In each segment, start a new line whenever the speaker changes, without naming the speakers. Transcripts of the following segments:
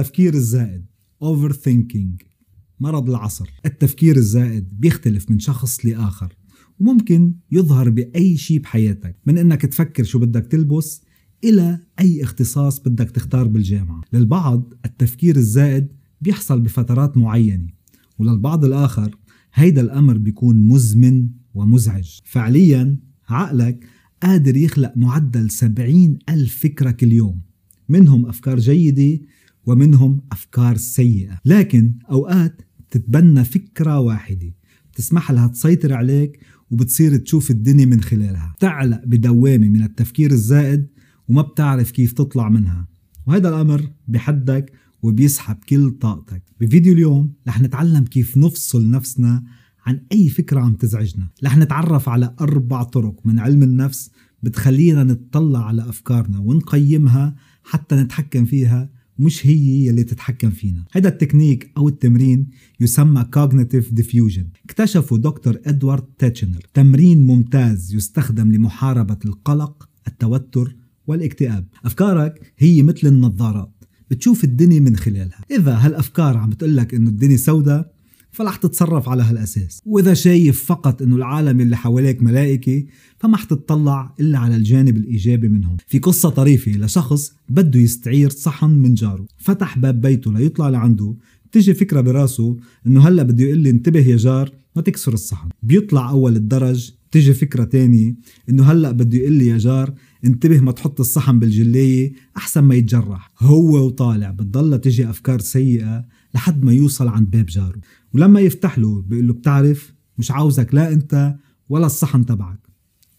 التفكير الزائد overthinking مرض العصر. التفكير الزائد بيختلف من شخص لآخر وممكن يظهر بأي شيء بحياتك من إنك تفكر شو بدك تلبس إلى أي اختصاص بدك تختار بالجامعة. للبعض التفكير الزائد بيحصل بفترات معينة وللبعض الآخر هيدا الأمر بيكون مزمن ومزعج. فعليا عقلك قادر يخلق معدل سبعين ألف فكرة كل يوم منهم أفكار جيدة ومنهم أفكار سيئة. لكن أوقات تتبنى فكرة واحدة. تسمح لها تسيطر عليك وبتصير تشوف الدنيا من خلالها. تعلق بدوامة من التفكير الزائد وما بتعرف كيف تطلع منها. وهذا الأمر بحدك وبيسحب كل طاقتك. بفيديو اليوم رح نتعلم كيف نفصل نفسنا عن أي فكرة عم تزعجنا. رح نتعرف على أربع طرق من علم النفس بتخلينا نتطلع على أفكارنا ونقيمها حتى نتحكم فيها مش هي يلي تتحكم فينا. هذا التكنيك أو التمرين يسمى Cognitive Defusion. اكتشفه دكتور إدوارد تيتشنر. تمرين ممتاز يستخدم لمحاربة القلق التوتر والاكتئاب. أفكارك هي مثل النظارات بتشوف الدنيا من خلالها. إذا هالأفكار عم بتقلك إنه الدنيا سوداء فرح تتصرف على هالأساس. وإذا شايف فقط إنه العالم اللي حواليك ملائكة فما حتطلع إلا على الجانب الإيجابي منهم. في قصة طريفة لشخص بده يستعير صحن من جاره. فتح باب بيته ليطلع لعنده. تجي فكرة براسه إنه هلأ بده يقول لي انتبه يا جار ما تكسر الصحن. بيطلع أول الدرج تجي فكرة تانية إنه هلأ بده يقول لي يا جار انتبه ما تحط الصحن بالجلية أحسن ما يتجرح. هو وطالع بتضل تجي أفكار سيئة لحد ما يوصل عند باب جاره. ولما يفتح له بيقول له بتعرف مش عاوزك لا انت ولا الصحن تبعك.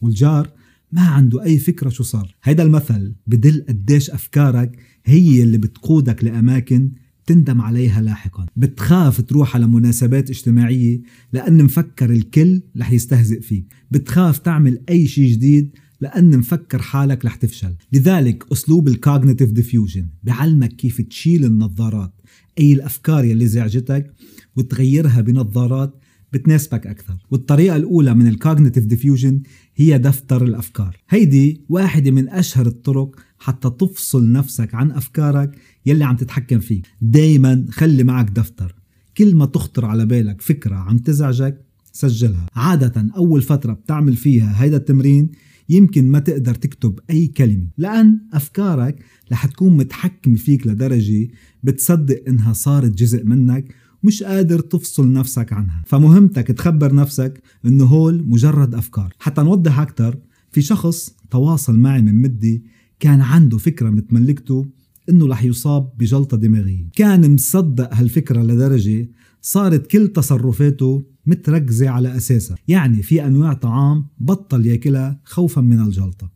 والجار ما عنده أي فكرة شو صار. هيدا المثل بدل قديش أفكارك هي اللي بتقودك لأماكن تندم عليها لاحقا. بتخاف تروح على مناسبات اجتماعية لأن مفكر الكل رح يستهزئ فيك. بتخاف تعمل أي شيء جديد لأن مفكر حالك رح تفشل. لذلك أسلوب ال Cognitive Defusion بعلمك كيف تشيل النظارات. أي الأفكار يلي زعجتك وتغيرها بنظارات بتناسبك أكثر. والطريقة الأولى من ال Cognitive Defusion هي دفتر الأفكار. هيدي واحدة من أشهر الطرق حتى تفصل نفسك عن أفكارك يلي عم تتحكم فيك. دايما خلي معك دفتر. كل ما تخطر على بالك فكرة عم تزعجك سجلها. عادة أول فترة بتعمل فيها هيدا التمرين يمكن ما تقدر تكتب أي كلمة لأن أفكارك رح تكون متحكمة فيك لدرجة بتصدق إنها صارت جزء منك مش قادر تفصل نفسك عنها. فمهمتك تخبر نفسك إنه هول مجرد أفكار. حتى نوضح أكثر في شخص تواصل معي من مدة كان عنده فكرة متملكته إنه رح يصاب بجلطة دماغية. كان مصدق هالفكرة لدرجة صارت كل تصرفاته متركزة على أساسها. يعني في أنواع طعام بطل ياكلها خوفا من الجلطة.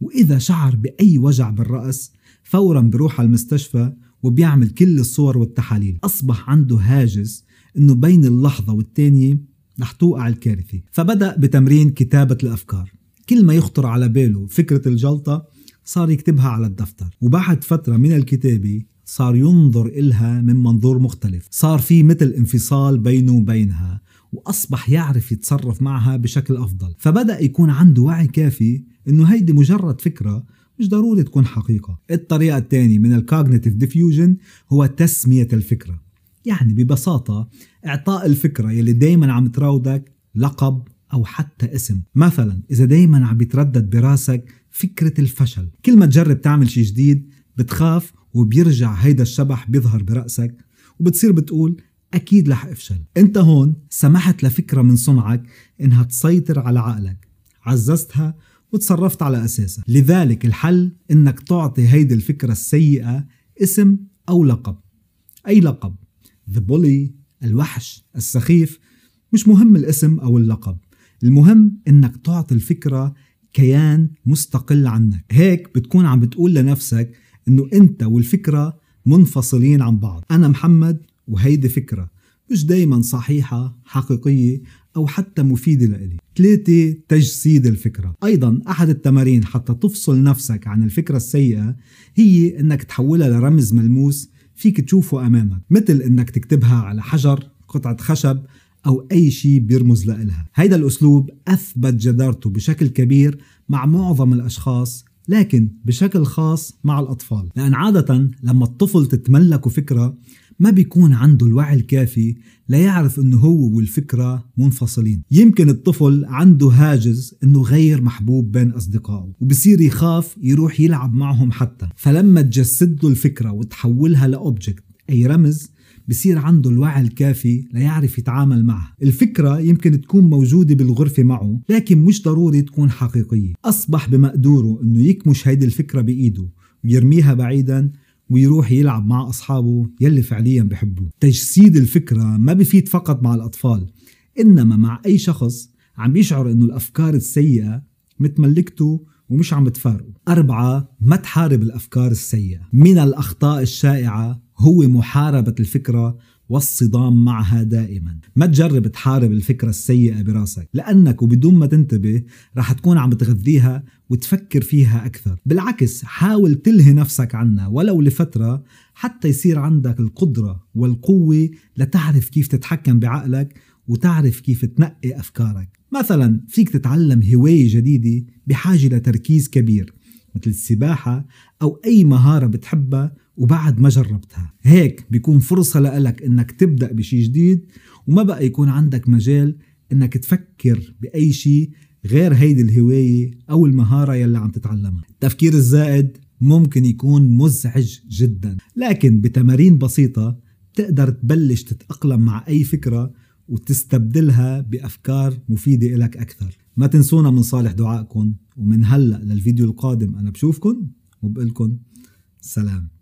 وإذا شعر بأي وجع بالرأس فورا بروح على المستشفى وبيعمل كل الصور والتحاليل. أصبح عنده هاجس أنه بين اللحظة والتانية رح توقع الكارثة. فبدأ بتمرين كتابة الأفكار. كل ما يخطر على باله فكرة الجلطة صار يكتبها على الدفتر. وبعد فترة من الكتابة صار ينظر إلها من منظور مختلف. صار في مثل انفصال بينه وبينها. وأصبح يعرف يتصرف معها بشكل أفضل. فبدأ يكون عنده وعي كافي إنه هيدي مجرد فكرة مش ضروري تكون حقيقة. الطريقة الثانية من ال Cognitive Defusion هو تسمية الفكرة. يعني ببساطة إعطاء الفكرة يلي دايما عم تراودك لقب أو حتى اسم. مثلا إذا دايما عم بيتردد براسك فكرة الفشل. كل ما تجرب تعمل شيء جديد بتخاف وبيرجع هيدا الشبح بيظهر برأسك وبتصير بتقول أكيد رح أفشل. أنت هون سمحت لفكرة من صنعك إنها تسيطر على عقلك. عززتها وتصرفت على أساسها. لذلك الحل إنك تعطي هيدي الفكرة السيئة اسم أو لقب. أي لقب؟ The Bully الوحش السخيف. مش مهم الاسم أو اللقب. المهم إنك تعطي الفكرة كيان مستقل عنك. هيك بتكون عم بتقول لنفسك إنه أنت والفكرة منفصلين عن بعض. أنا محمد وهيدي فكرة. مش دايما صحيحة حقيقية أو حتى مفيدة لإلي. ثلاثة تجسيد الفكرة. أيضا أحد التمارين حتى تفصل نفسك عن الفكرة السيئة هي أنك تحولها لرمز ملموس فيك تشوفه أمامك. مثل أنك تكتبها على حجر قطعة خشب أو أي شيء بيرمز لإلها. هيدا الأسلوب أثبت جدارته بشكل كبير مع معظم الأشخاص لكن بشكل خاص مع الأطفال. لأن عادة لما الطفل تتملك فكرة ما بيكون عنده الوعي الكافي ليعرف إنه هو والفكرة منفصلين. يمكن الطفل عنده هاجس إنه غير محبوب بين أصدقائه وبصير يخاف يروح يلعب معهم حتى. فلما تجسد له الفكرة وتحولها لأوبجكت أي رمز بصير عنده الوعي الكافي ليعرف يتعامل معها الفكرة يمكن تكون موجودة بالغرفة معه لكن مش ضروري تكون حقيقية. أصبح بمقدوره أنه يكمش هيدي الفكرة بإيده ويرميها بعيدا ويروح يلعب مع أصحابه يلي فعليا بحبوه. تجسيد الفكرة ما بفيد فقط مع الأطفال إنما مع أي شخص عم يشعر إنه الأفكار السيئة متملكته ومش عم تفارقه. أربعة ما تحارب الأفكار السيئة. من الأخطاء الشائعة هو محاربة الفكرة والصدام معها دائما. ما تجرب تحارب الفكرة السيئة براسك لأنك وبدون ما تنتبه رح تكون عم تغذيها وتفكر فيها أكثر. بالعكس حاول تلهي نفسك عنها ولو لفترة حتى يصير عندك القدرة والقوة لتعرف كيف تتحكم بعقلك وتعرف كيف تنقي أفكارك. مثلا فيك تتعلم هواية جديدة بحاجة لتركيز كبير مثل السباحة أو أي مهارة بتحبها وبعد ما جربتها. هيك بيكون فرصة لك إنك تبدأ بشي جديد وما بقى يكون عندك مجال إنك تفكر بأي شيء غير هيدي الهواية أو المهارة يلي عم تتعلمها. التفكير الزائد ممكن يكون مزعج جدا لكن بتمارين بسيطة تقدر تبلش تتأقلم مع أي فكرة وتستبدلها بأفكار مفيدة إلك أكثر. ما تنسونا من صالح دعائكم ومن هلأ للفيديو القادم أنا بشوفكن وبقلكن سلام.